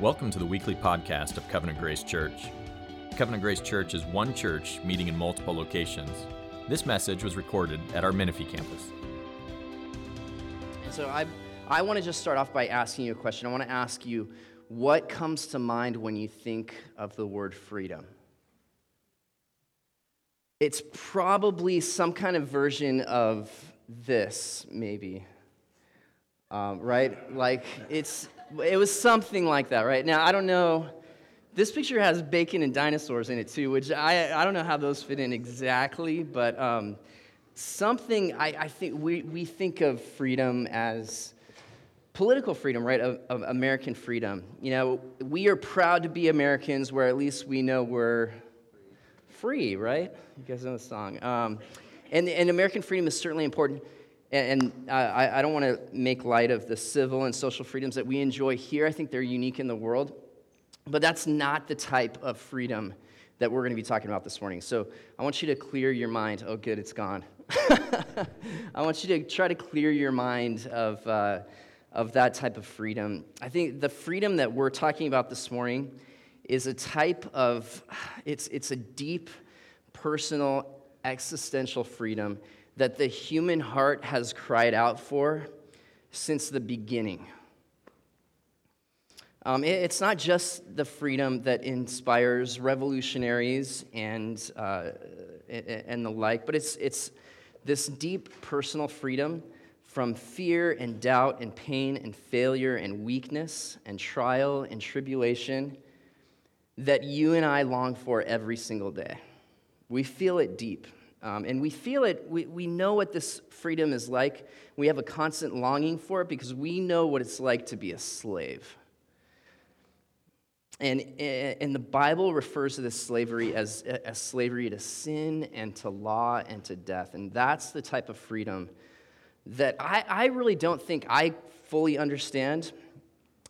Welcome to the weekly podcast of Covenant Grace Church. Covenant Grace Church is one church meeting in multiple locations. This message was recorded at our Menifee campus. And so I, I want to just start off by asking you a question. I want to ask you what comes to mind when you think of the word freedom? It's probably some kind of version of this, maybe. Um, right? Like it's it was something like that, right? Now, I don't know. This picture has bacon and dinosaurs in it too, which I, I don't know how those fit in exactly, but um, something I, I think we, we think of freedom as political freedom, right? Of, of, American freedom. You know, we are proud to be Americans where at least we know we're free, right? You guys know the song. Um, and, and American freedom is certainly important. And, uh, I, don't want to make light of the civil and social freedoms that we enjoy here. I think they're unique in the world. But that's not the type of freedom that we're going to be talking about this morning. So I want you to clear your mind. Oh, good, it's gone. I want you to try to clear your mind of, uh, of that type of freedom. I think the freedom that we're talking about this morning is a type of, it's, it's a deep, personal, existential freedom that the human heart has cried out for since the beginning. Um, it, it's not just the freedom that inspires revolutionaries and, uh, and the like, but it's, it's this deep personal freedom from fear and doubt and pain and failure and weakness and trial and tribulation that you and I long for every single day. We feel it deep. Um, and we feel it, we, we know what this freedom is like. We have a constant longing for it because we know what it's like to be a slave. And, and the Bible refers to this slavery as, as slavery to sin and to law and to death. And that's the type of freedom that I, I really don't think I fully understand.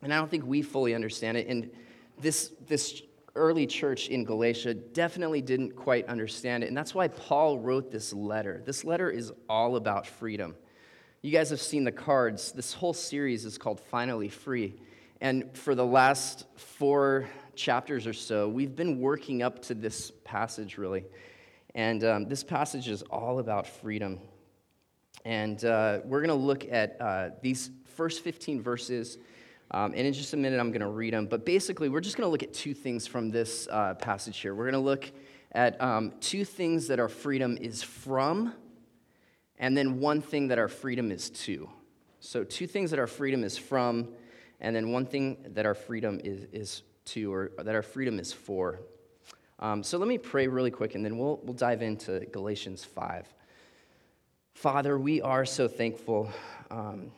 And I don't think we fully understand it. And this, this early church in Galatia definitely didn't quite understand it. And that's why Paul wrote this letter. This letter is all about freedom. You guys have seen the cards. This whole series is called Finally Free. And for the last four chapters or so, we've been working up to this passage, really. And um, this passage is all about freedom. And uh, we're going to look at uh, these first 15 verses um, and in just a minute, I'm going to read them. But basically, we're just going to look at two things from this uh, passage here. We're going to look at um, two things that our freedom is from, and then one thing that our freedom is to. So, two things that our freedom is from, and then one thing that our freedom is, is to, or that our freedom is for. Um, so, let me pray really quick, and then we'll, we'll dive into Galatians 5. Father, we are so thankful um,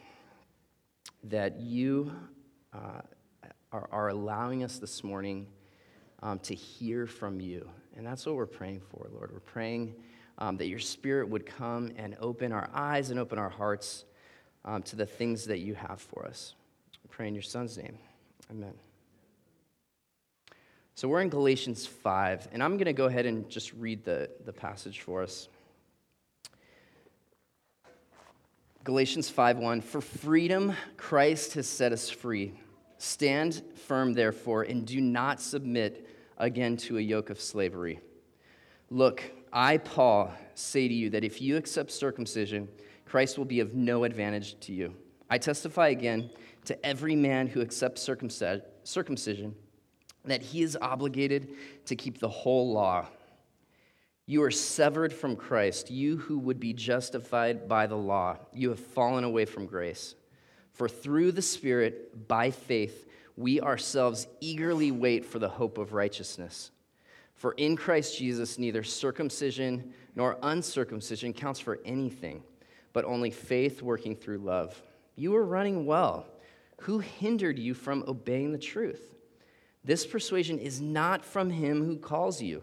that you uh, are, are, allowing us this morning um, to hear from you. And that's what we're praying for, Lord. We're praying um, that your Spirit would come and open our eyes and open our hearts um, to the things that you have for us. I pray in your Son's name. Amen. So we're in Galatians 5, and I'm going to go ahead and just read the, the passage for us. Galatians 5:1 For freedom Christ has set us free. Stand firm therefore and do not submit again to a yoke of slavery. Look, I Paul say to you that if you accept circumcision, Christ will be of no advantage to you. I testify again to every man who accepts circumcision that he is obligated to keep the whole law. You are severed from Christ, you who would be justified by the law. You have fallen away from grace. For through the Spirit, by faith, we ourselves eagerly wait for the hope of righteousness. For in Christ Jesus, neither circumcision nor uncircumcision counts for anything, but only faith working through love. You are running well. Who hindered you from obeying the truth? This persuasion is not from him who calls you.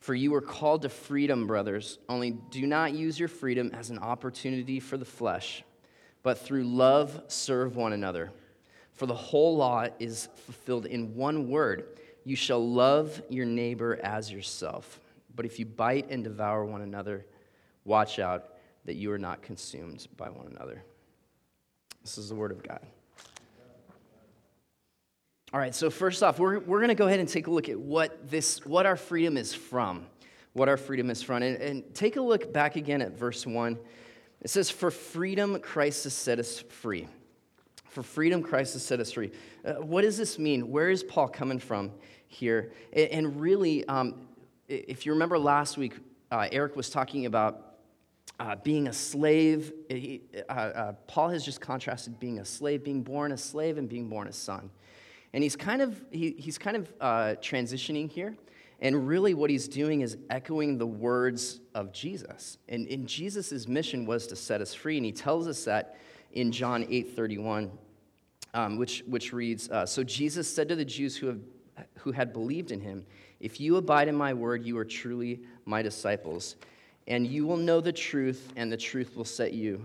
For you are called to freedom, brothers, only do not use your freedom as an opportunity for the flesh, but through love serve one another. For the whole law is fulfilled in one word you shall love your neighbor as yourself. But if you bite and devour one another, watch out that you are not consumed by one another. This is the word of God. All right, so first off, we're, we're going to go ahead and take a look at what, this, what our freedom is from. What our freedom is from. And, and take a look back again at verse 1. It says, For freedom, Christ has set us free. For freedom, Christ has set us free. Uh, what does this mean? Where is Paul coming from here? And, and really, um, if you remember last week, uh, Eric was talking about uh, being a slave. He, uh, uh, Paul has just contrasted being a slave, being born a slave, and being born a son. And he's kind of, he, he's kind of uh, transitioning here. And really, what he's doing is echoing the words of Jesus. And, and Jesus' mission was to set us free. And he tells us that in John 8 31, um, which, which reads uh, So Jesus said to the Jews who, have, who had believed in him, If you abide in my word, you are truly my disciples. And you will know the truth, and the truth will set you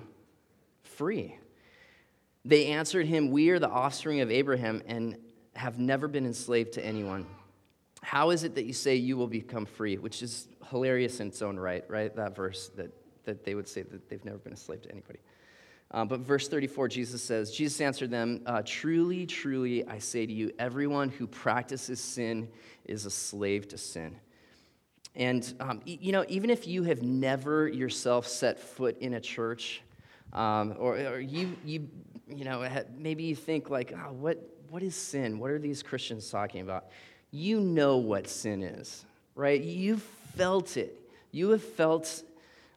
free. They answered him, We are the offspring of Abraham and have never been enslaved to anyone. How is it that you say you will become free? Which is hilarious in its own right, right? That verse that, that they would say that they've never been a slave to anybody. Um, but verse 34, Jesus says, Jesus answered them, uh, Truly, truly, I say to you, everyone who practices sin is a slave to sin. And, um, you know, even if you have never yourself set foot in a church, um, or, or, you, you, you know, maybe you think like, oh, what, what is sin? What are these Christians talking about? You know what sin is, right? You've felt it. You have felt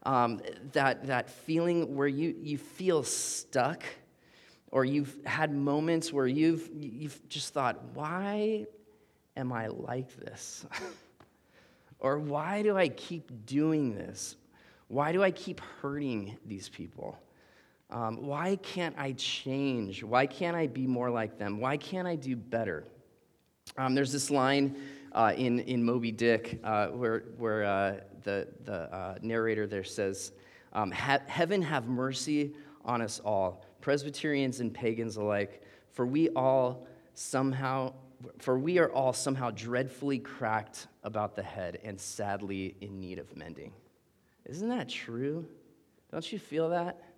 um, that, that feeling where you, you feel stuck, or you've had moments where you've, you've just thought, why am I like this? or why do I keep doing this? Why do I keep hurting these people? Um, why can't I change? Why can't I be more like them? Why can't I do better? Um, there's this line uh, in, in Moby Dick uh, where, where uh, the, the uh, narrator there says, um, Heaven have mercy on us all, Presbyterians and pagans alike, for we all somehow, for we are all somehow dreadfully cracked about the head and sadly in need of mending. Isn't that true? Don't you feel that?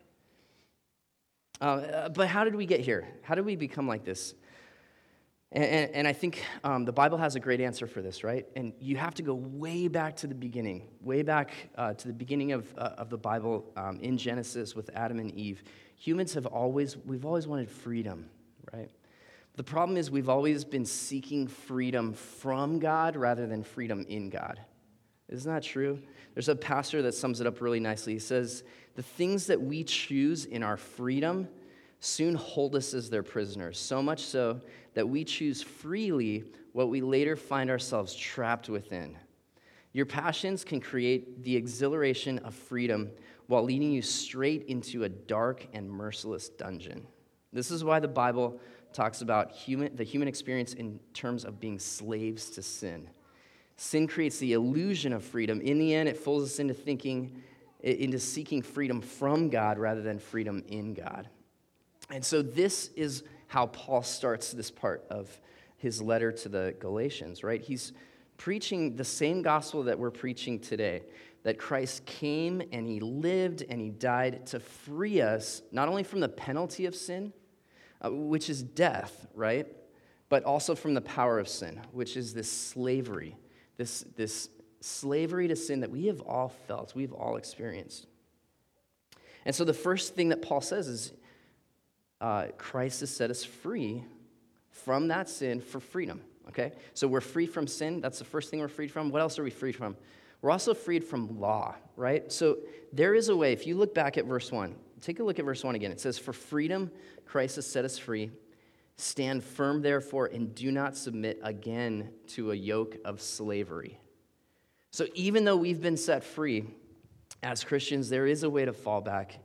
Uh, but how did we get here? How did we become like this? And, and, and I think um, the Bible has a great answer for this, right? And you have to go way back to the beginning, way back uh, to the beginning of, uh, of the Bible um, in Genesis with Adam and Eve. Humans have always, we've always wanted freedom, right? The problem is we've always been seeking freedom from God rather than freedom in God. Isn't that true? There's a pastor that sums it up really nicely. He says, The things that we choose in our freedom soon hold us as their prisoners, so much so that we choose freely what we later find ourselves trapped within. Your passions can create the exhilaration of freedom while leading you straight into a dark and merciless dungeon. This is why the Bible talks about human, the human experience in terms of being slaves to sin. Sin creates the illusion of freedom. In the end, it fools us into thinking, into seeking freedom from God rather than freedom in God. And so, this is how Paul starts this part of his letter to the Galatians, right? He's preaching the same gospel that we're preaching today that Christ came and he lived and he died to free us not only from the penalty of sin, uh, which is death, right? But also from the power of sin, which is this slavery, this, this slavery to sin that we have all felt, we've all experienced. And so the first thing that Paul says is uh, Christ has set us free from that sin for freedom. Okay? So we're free from sin. That's the first thing we're freed from. What else are we freed from? We're also freed from law, right? So there is a way. If you look back at verse 1, take a look at verse 1 again. It says, For freedom, Christ has set us free. Stand firm, therefore, and do not submit again to a yoke of slavery. So even though we've been set free, as Christians, there is a way to fall back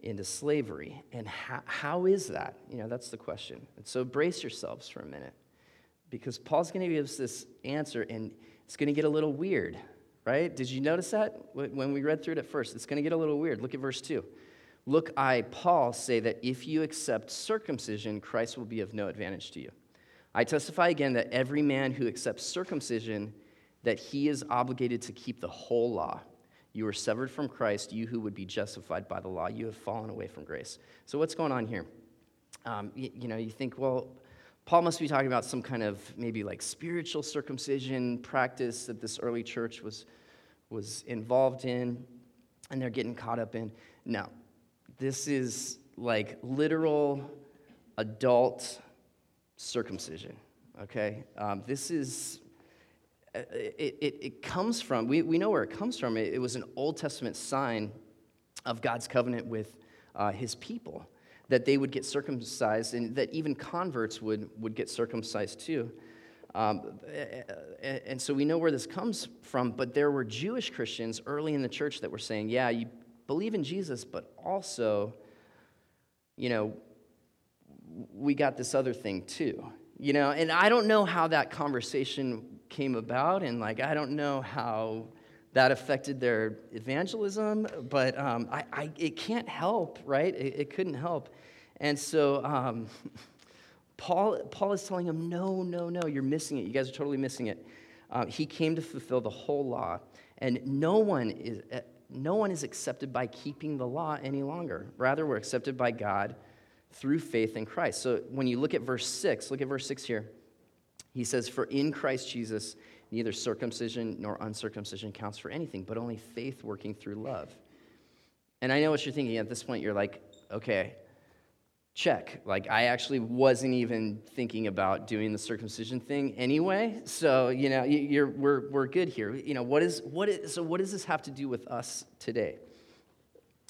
into slavery. And how, how is that? You know, that's the question. And so brace yourselves for a minute because Paul's going to give us this answer and it's going to get a little weird, right? Did you notice that when we read through it at first? It's going to get a little weird. Look at verse 2. Look, I, Paul, say that if you accept circumcision, Christ will be of no advantage to you. I testify again that every man who accepts circumcision, that he is obligated to keep the whole law. You are severed from Christ, you who would be justified by the law. You have fallen away from grace. So, what's going on here? Um, you, you know, you think, well, Paul must be talking about some kind of maybe like spiritual circumcision practice that this early church was, was involved in and they're getting caught up in. No, this is like literal adult circumcision, okay? Um, this is, uh, it, it, it, comes from, we, we know where it comes from. It, it, was an Old Testament sign of God's covenant with uh, his people, that they would get circumcised and that even converts would, would get circumcised too. Um, and so we know where this comes from, but there were Jewish Christians early in the church that were saying, yeah, you believe in Jesus, but also, you know, we got this other thing too. You know, and I don't know how that conversation came about, and like, I don't know how that affected their evangelism, but um, I, I, it can't help, right? It, it couldn't help. And so um, Paul, Paul is telling them, no, no, no, you're missing it. You guys are totally missing it. Uh, he came to fulfill the whole law, and no one is no one is accepted by keeping the law any longer. Rather, we're accepted by God through faith in Christ. So when you look at verse 6, look at verse 6 here. He says, For in Christ Jesus, neither circumcision nor uncircumcision counts for anything, but only faith working through love. And I know what you're thinking at this point. You're like, okay, check. Like, I actually wasn't even thinking about doing the circumcision thing anyway. So, you know, you're, we're, we're good here. You know, what is, what is, so what does this have to do with us today?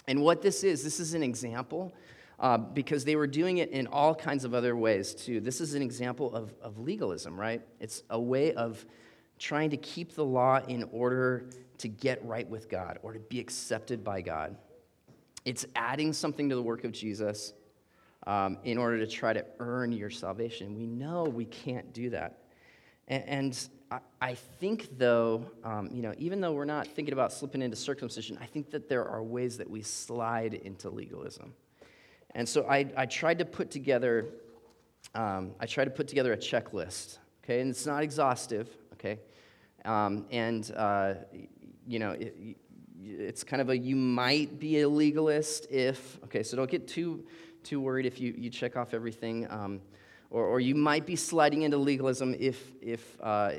And what this is, this is an example uh, because they were doing it in all kinds of other ways too. This is an example of, of legalism, right? It's a way of trying to keep the law in order to get right with God or to be accepted by God. It's adding something to the work of Jesus um, in order to try to earn your salvation. We know we can't do that. And, and I, I, think, though, um, you know, even though we're not thinking about slipping into circumcision, I think that there are ways that we slide into legalism. And so I, I tried to put together, um, I tried to put together a checklist, okay? And it's not exhaustive, okay? Um, and, uh, you know, it, it's kind of a you might be a legalist if, okay, so don't get too too worried if you, you check off everything. Um, or, or you might be sliding into legalism if, if, uh,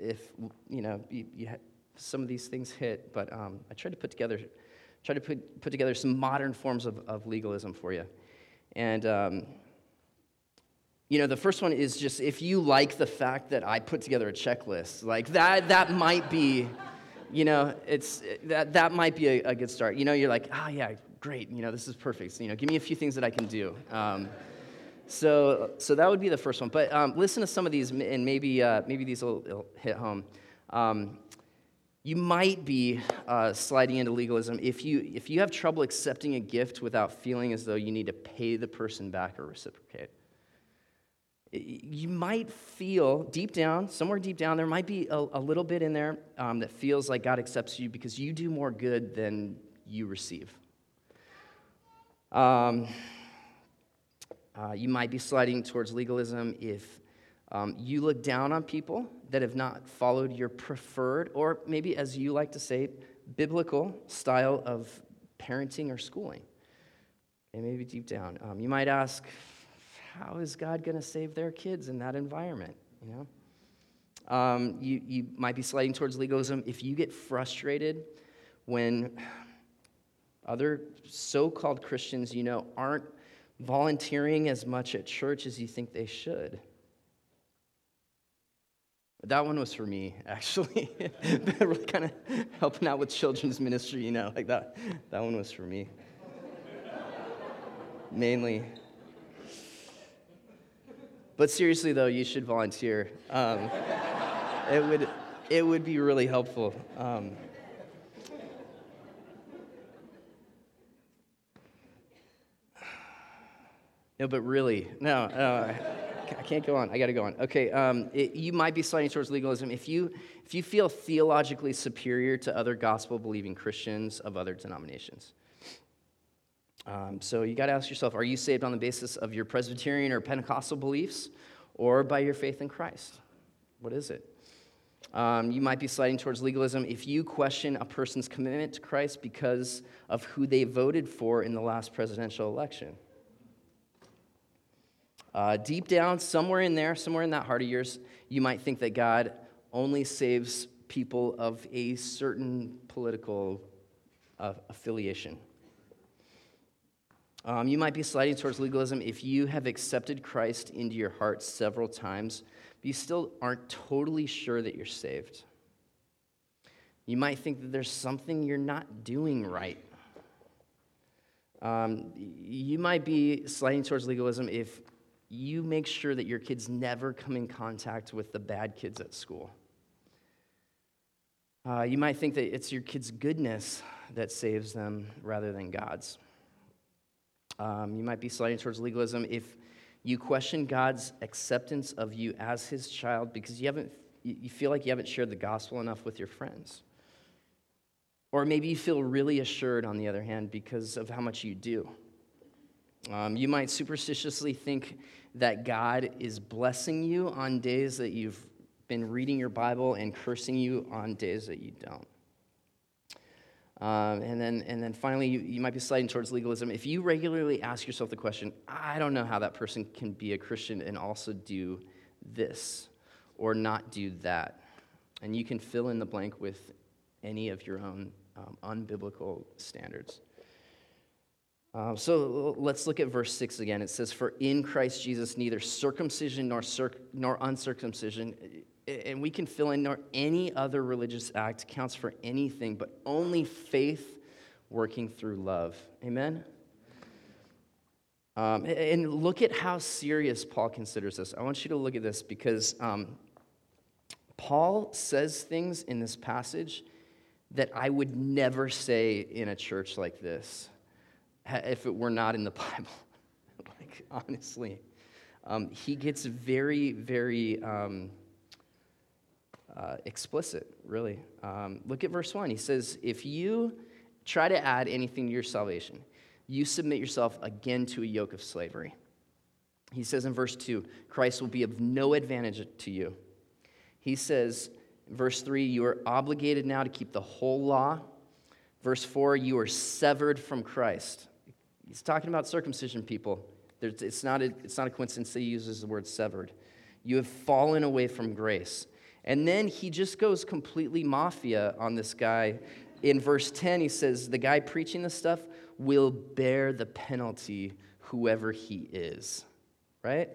if you know, you, you some of these things hit. But um, I tried to put together, try to put, put together some modern forms of, of legalism for you. And, um, you know, the first one is just if you like the fact that I put together a checklist, like that, that might be, you know, it's, that, that might be a, a good start. You know, you're like, oh, yeah, great, you know, this is perfect. So, you know, give me a few things that I can do. Um, so, so that would be the first one. But um, listen to some of these, and maybe, uh, maybe these will hit home. Um, you might be uh, sliding into legalism if you, if you have trouble accepting a gift without feeling as though you need to pay the person back or reciprocate. You might feel deep down, somewhere deep down, there might be a, a little bit in there um, that feels like God accepts you because you do more good than you receive. Um, uh, you might be sliding towards legalism if um, you look down on people that have not followed your preferred, or maybe as you like to say, biblical style of parenting or schooling. And maybe deep down. Um, you might ask, how is God going to save their kids in that environment? You know? Um, you, you might be sliding towards legalism if you get frustrated when other so called Christians, you know, aren't volunteering as much at church as you think they should. That one was for me, actually. really kind of helping out with children's ministry, you know, like that. That one was for me. Mainly. But seriously, though, you should volunteer. Um, it, would, it would be really helpful. Um, No, but really, no, no I can't go on. I got to go on. Okay, um, it, you might be sliding towards legalism if you if you feel theologically superior to other gospel believing Christians of other denominations. Um, so you got to ask yourself: Are you saved on the basis of your Presbyterian or Pentecostal beliefs, or by your faith in Christ? What is it? Um, you might be sliding towards legalism if you question a person's commitment to Christ because of who they voted for in the last presidential election. Uh, deep down, somewhere in there, somewhere in that heart of yours, you might think that God only saves people of a certain political uh, affiliation. Um, you might be sliding towards legalism if you have accepted Christ into your heart several times, but you still aren't totally sure that you're saved. You might think that there's something you're not doing right. Um, you might be sliding towards legalism if you make sure that your kids never come in contact with the bad kids at school. Uh, you might think that it's your kids' goodness that saves them rather than God's. Um, you might be sliding towards legalism if you question God's acceptance of you as his child because you, haven't, you feel like you haven't shared the gospel enough with your friends. Or maybe you feel really assured, on the other hand, because of how much you do. Um, you might superstitiously think that God is blessing you on days that you've been reading your Bible and cursing you on days that you don't. Um, and, then, and then finally, you, you might be sliding towards legalism. If you regularly ask yourself the question, I don't know how that person can be a Christian and also do this or not do that. And you can fill in the blank with any of your own um, unbiblical standards. Uh, so let's look at verse 6 again. It says, For in Christ Jesus, neither circumcision nor, circ- nor uncircumcision, and we can fill in, nor any other religious act counts for anything, but only faith working through love. Amen? Um, and look at how serious Paul considers this. I want you to look at this because um, Paul says things in this passage that I would never say in a church like this if it were not in the Bible. like, honestly. Um, he gets very, very um, uh, explicit, really. Um, look at verse 1. He says, If you try to add anything to your salvation, you submit yourself again to a yoke of slavery. He says in verse 2, Christ will be of no advantage to you. He says, verse 3, you are obligated now to keep the whole law. Verse 4, you are severed from Christ. He's talking about circumcision people. It's, not a, it's not a coincidence that he uses the word severed. You have fallen away from grace. And then he just goes completely mafia on this guy. In verse 10, he says, The guy preaching this stuff will bear the penalty, whoever he is. Right?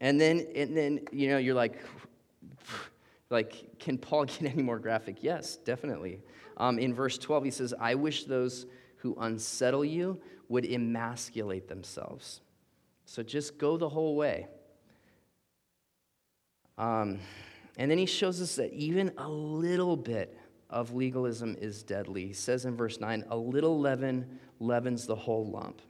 And then, and then you know, you're like, like, can Paul get any more graphic? Yes, definitely. Um, in verse 12, he says, I wish those who unsettle you would emasculate themselves. So just go the whole way. Um, and then he shows us that even a little bit of legalism is deadly. He says in verse 9, a little leaven leavens the whole lump.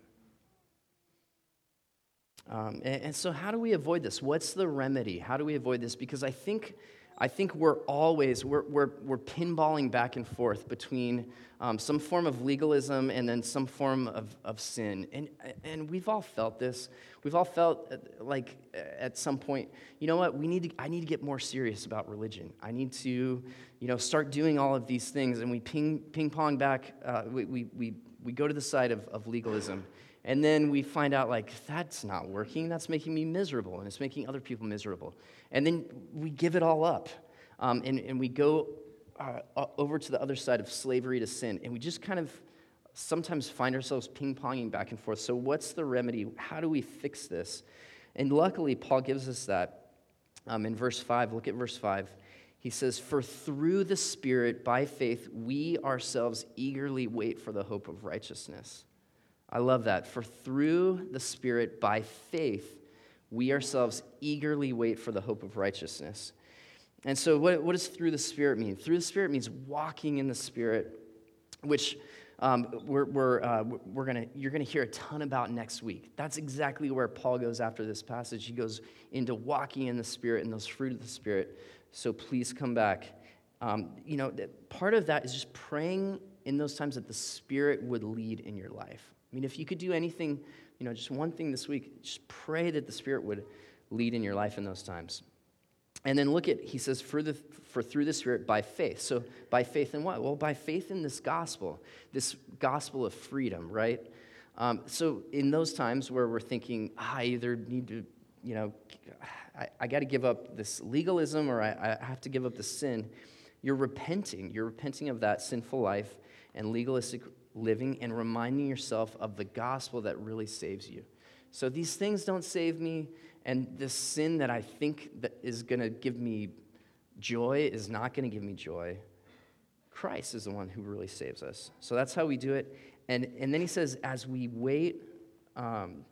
Um, and, and so, how do we avoid this? What's the remedy? How do we avoid this? Because I think I think we're always, we're, we're, we're pinballing back and forth between um, some form of legalism and then some form of, of sin. And, and we've all felt this. We've all felt uh, like at some point, you know what, we need to, I need to get more serious about religion. I need to, you know, start doing all of these things. And we ping, ping pong back, uh, we, we, we, we go to the side of, of legalism. And then we find out, like, that's not working. That's making me miserable, and it's making other people miserable. And then we give it all up. Um, and, and we go uh, over to the other side of slavery to sin. And we just kind of sometimes find ourselves ping ponging back and forth. So, what's the remedy? How do we fix this? And luckily, Paul gives us that um, in verse 5. Look at verse 5. He says, For through the Spirit, by faith, we ourselves eagerly wait for the hope of righteousness. I love that. For through the Spirit, by faith, we ourselves eagerly wait for the hope of righteousness. And so, what, what does through the Spirit mean? Through the Spirit means walking in the Spirit, which um, we're, we're, uh, we're gonna, you're going to hear a ton about next week. That's exactly where Paul goes after this passage. He goes into walking in the Spirit and those fruit of the Spirit. So please come back. Um, you know, part of that is just praying in those times that the Spirit would lead in your life. I mean, if you could do anything, you know, just one thing this week, just pray that the Spirit would lead in your life in those times. And then look at, he says, for, the, for through the Spirit by faith. So by faith in what? Well, by faith in this gospel, this gospel of freedom, right? Um, so in those times where we're thinking, ah, I either need to, you know, I, I got to give up this legalism or I, I have to give up the sin, you're repenting. You're repenting of that sinful life and legalistic living and reminding yourself of the gospel that really saves you. So these things don't save me. And this sin that I think that is going to give me joy is not going to give me joy. Christ is the one who really saves us. So that's how we do it. And, and then he says, as we wait, um,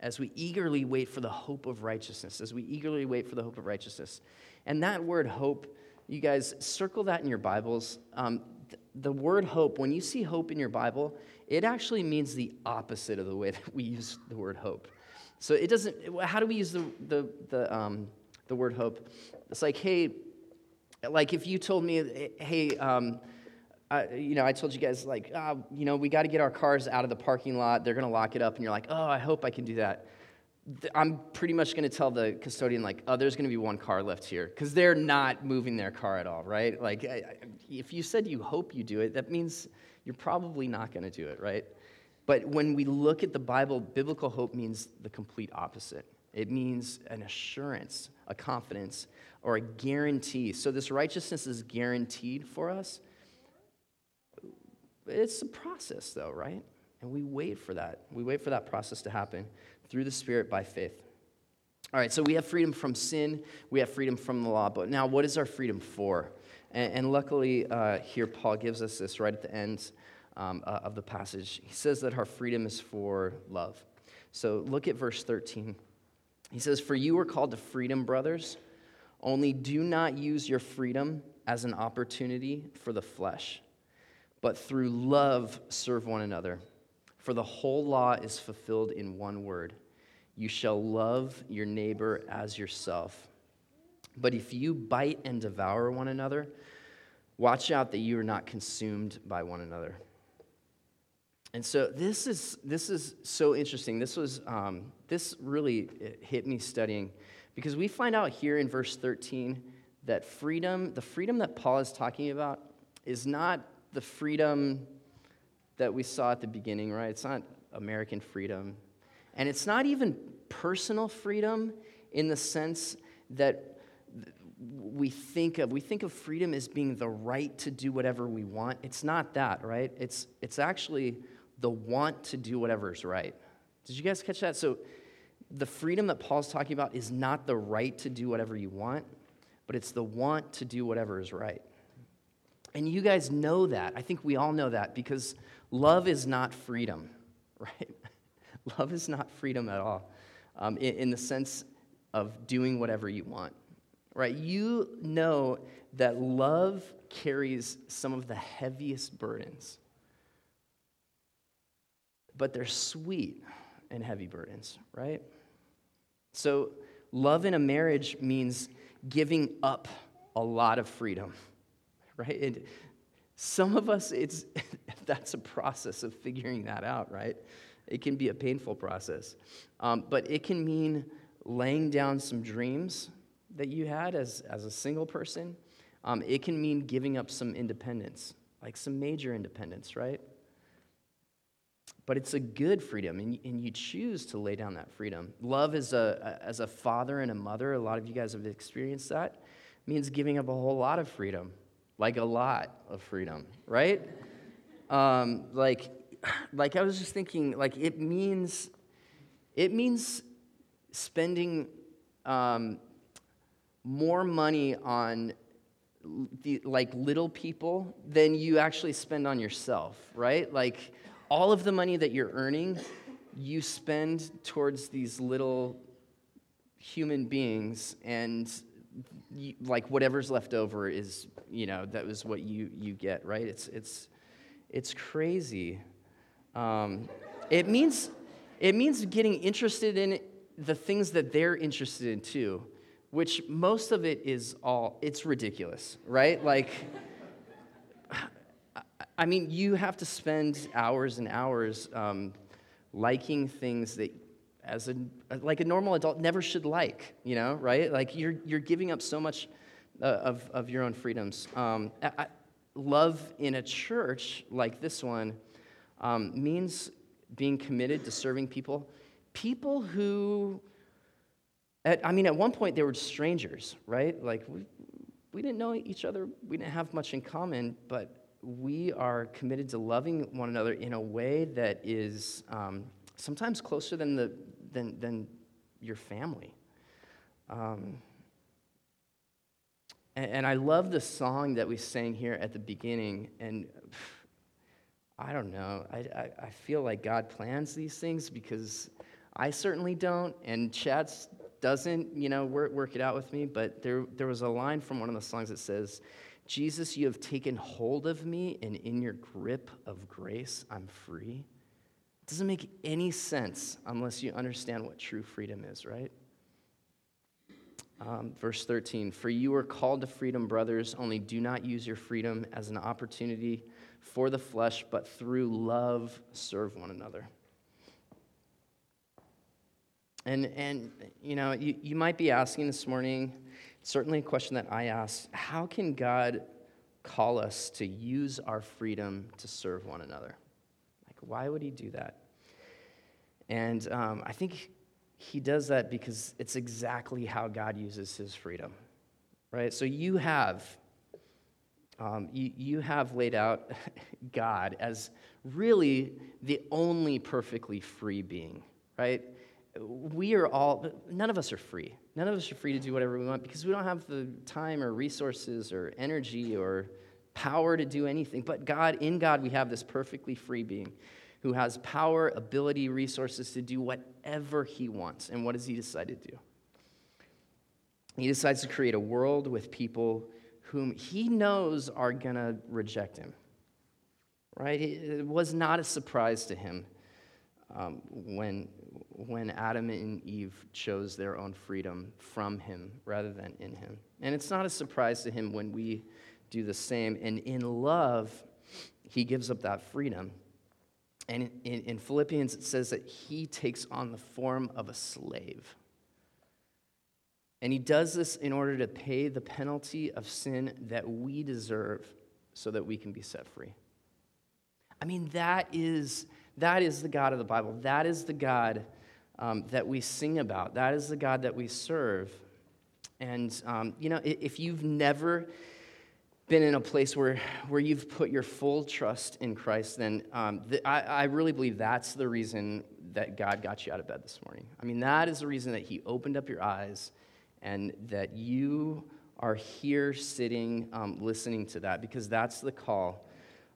as we eagerly wait for the hope of righteousness, as we eagerly wait for the hope of righteousness. And that word hope, you guys circle that in your Bibles. Um, the word hope, when you see hope in your Bible, it actually means the opposite of the way that we use the word hope. So it doesn't, how do we use the, the, the, um, the word hope? It's like, hey, like if you told me, hey, um, I, you know, I told you guys, like, uh, you know, we got to get our cars out of the parking lot. They're going to lock it up. And you're like, oh, I hope I can do that. I'm pretty much going to tell the custodian, like, oh, there's going to be one car left here. Because they're not moving their car at all, right? Like, if you said you hope you do it, that means you're probably not going to do it, right? But when we look at the Bible, biblical hope means the complete opposite. It means an assurance, a confidence, or a guarantee. So this righteousness is guaranteed for us. It's a process, though, right? And we wait for that. We wait for that process to happen through the Spirit by faith. All right, so we have freedom from sin, we have freedom from the law, but now what is our freedom for? And, and luckily, uh, here Paul gives us this right at the end um, uh, of the passage. He says that our freedom is for love. So look at verse 13. He says, For you are called to freedom, brothers, only do not use your freedom as an opportunity for the flesh, but through love serve one another. For the whole law is fulfilled in one word you shall love your neighbor as yourself. But if you bite and devour one another, watch out that you are not consumed by one another. And so this is, this is so interesting. This was, um, this really hit me studying because we find out here in verse 13 that freedom, the freedom that Paul is talking about, is not the freedom that we saw at the beginning, right? It's not American freedom. And it's not even personal freedom in the sense that we think of we think of freedom as being the right to do whatever we want it's not that right it's it's actually the want to do whatever is right. Did you guys catch that? So, the freedom that Paul's talking about is not the right to do whatever you want, but it's the want to do whatever is right. And you guys know that. I think we all know that because love is not freedom, right? love is not freedom at all um, in, in the sense of doing whatever you want, right? You know that love carries some of the heaviest burdens but they're sweet and heavy burdens, right? So, love in a marriage means giving up a lot of freedom, right? And some of us, it's that's a process of figuring that out, right? It can be a painful process, um, but it can mean laying down some dreams that you had as, as a single person. Um, it can mean giving up some independence, like some major independence, right? but it's a good freedom, and, and you choose to lay down that freedom. Love as a, as a father and a mother, a lot of you guys have experienced that, means giving up a whole lot of freedom, like a lot of freedom, right? Um, like, like I was just thinking, like it means, it means spending um, more money on the, like little people than you actually spend on yourself, right? Like all of the money that you're earning, you spend towards these little human beings, and you, like whatever's left over is, you know, that was what you, you get, right? It's, it's, It's crazy. Um, it means it means getting interested in the things that they're interested in too, which most of it is all it's ridiculous, right? Like I mean, you have to spend hours and hours um, liking things that, as a like a normal adult, never should like. You know, right? Like you're you're giving up so much uh, of of your own freedoms. Um, I, love in a church like this one um, means being committed to serving people, people who. At, I mean, at one point they were strangers, right? Like we, we didn't know each other, we didn't have much in common, but we are committed to loving one another in a way that is um, sometimes closer than, the, than, than your family. Um, and, and, I love the song that we sang here at the beginning. And I don't know, I, I, I feel like God plans these things because I certainly don't. And Chad doesn't, you know, work, work it out with me. But there, there was a line from one of the songs that says, Jesus, you have taken hold of me, and in your grip of grace, I'm free. Doesn't make any sense unless you understand what true freedom is, right? Um, verse 13 For you are called to freedom, brothers, only do not use your freedom as an opportunity for the flesh, but through love serve one another. And, and you know, you, you might be asking this morning, certainly a question that I ask how can God call us to use our freedom to serve one another? Why would He do that? And um, I think He does that because it's exactly how God uses His freedom, right? So you have. Um, you, you have laid out God as really the only perfectly free being, right? we are all, none of us are free. None of us are free to do whatever we want because we don't have the time or resources or energy or power to do anything. But God, in God, we have this perfectly free being who has power, ability, resources to do whatever he wants. And what does he decide to do? He decides to create a world with people whom he knows are going to reject him. Right? It was not a surprise to him um, when when Adam and Eve chose their own freedom from him rather than in him. And it's not a surprise to him when we do the same. And in love, he gives up that freedom. And in, in, Philippians, it says that he takes on the form of a slave. And he does this in order to pay the penalty of sin that we deserve so that we can be set free. I mean, that is, that is the God of the Bible. That is the God um, that we sing about. That is the God that we serve. And, um, you know, if you've never been in a place where, where you've put your full trust in Christ, then um, the, I, I really believe that's the reason that God got you out of bed this morning. I mean, that is the reason that He opened up your eyes and that you are here sitting um, listening to that because that's the call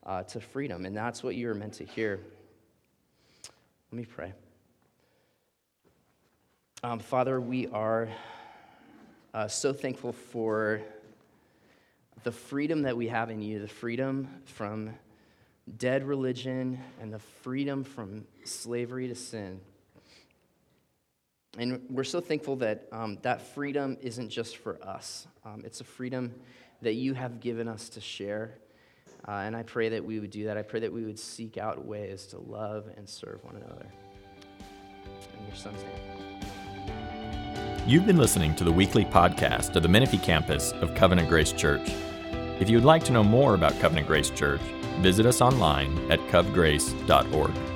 uh, to freedom, and that's what you're meant to hear. Let me pray. Um, Father, we are uh, so thankful for the freedom that we have in you, the freedom from dead religion and the freedom from slavery to sin. And we're so thankful that um, that freedom isn't just for us, um, it's a freedom that you have given us to share. Uh, and I pray that we would do that. I pray that we would seek out ways to love and serve one another. In your son's name. You've been listening to the weekly podcast of the Menifee campus of Covenant Grace Church. If you would like to know more about Covenant Grace Church, visit us online at covgrace.org.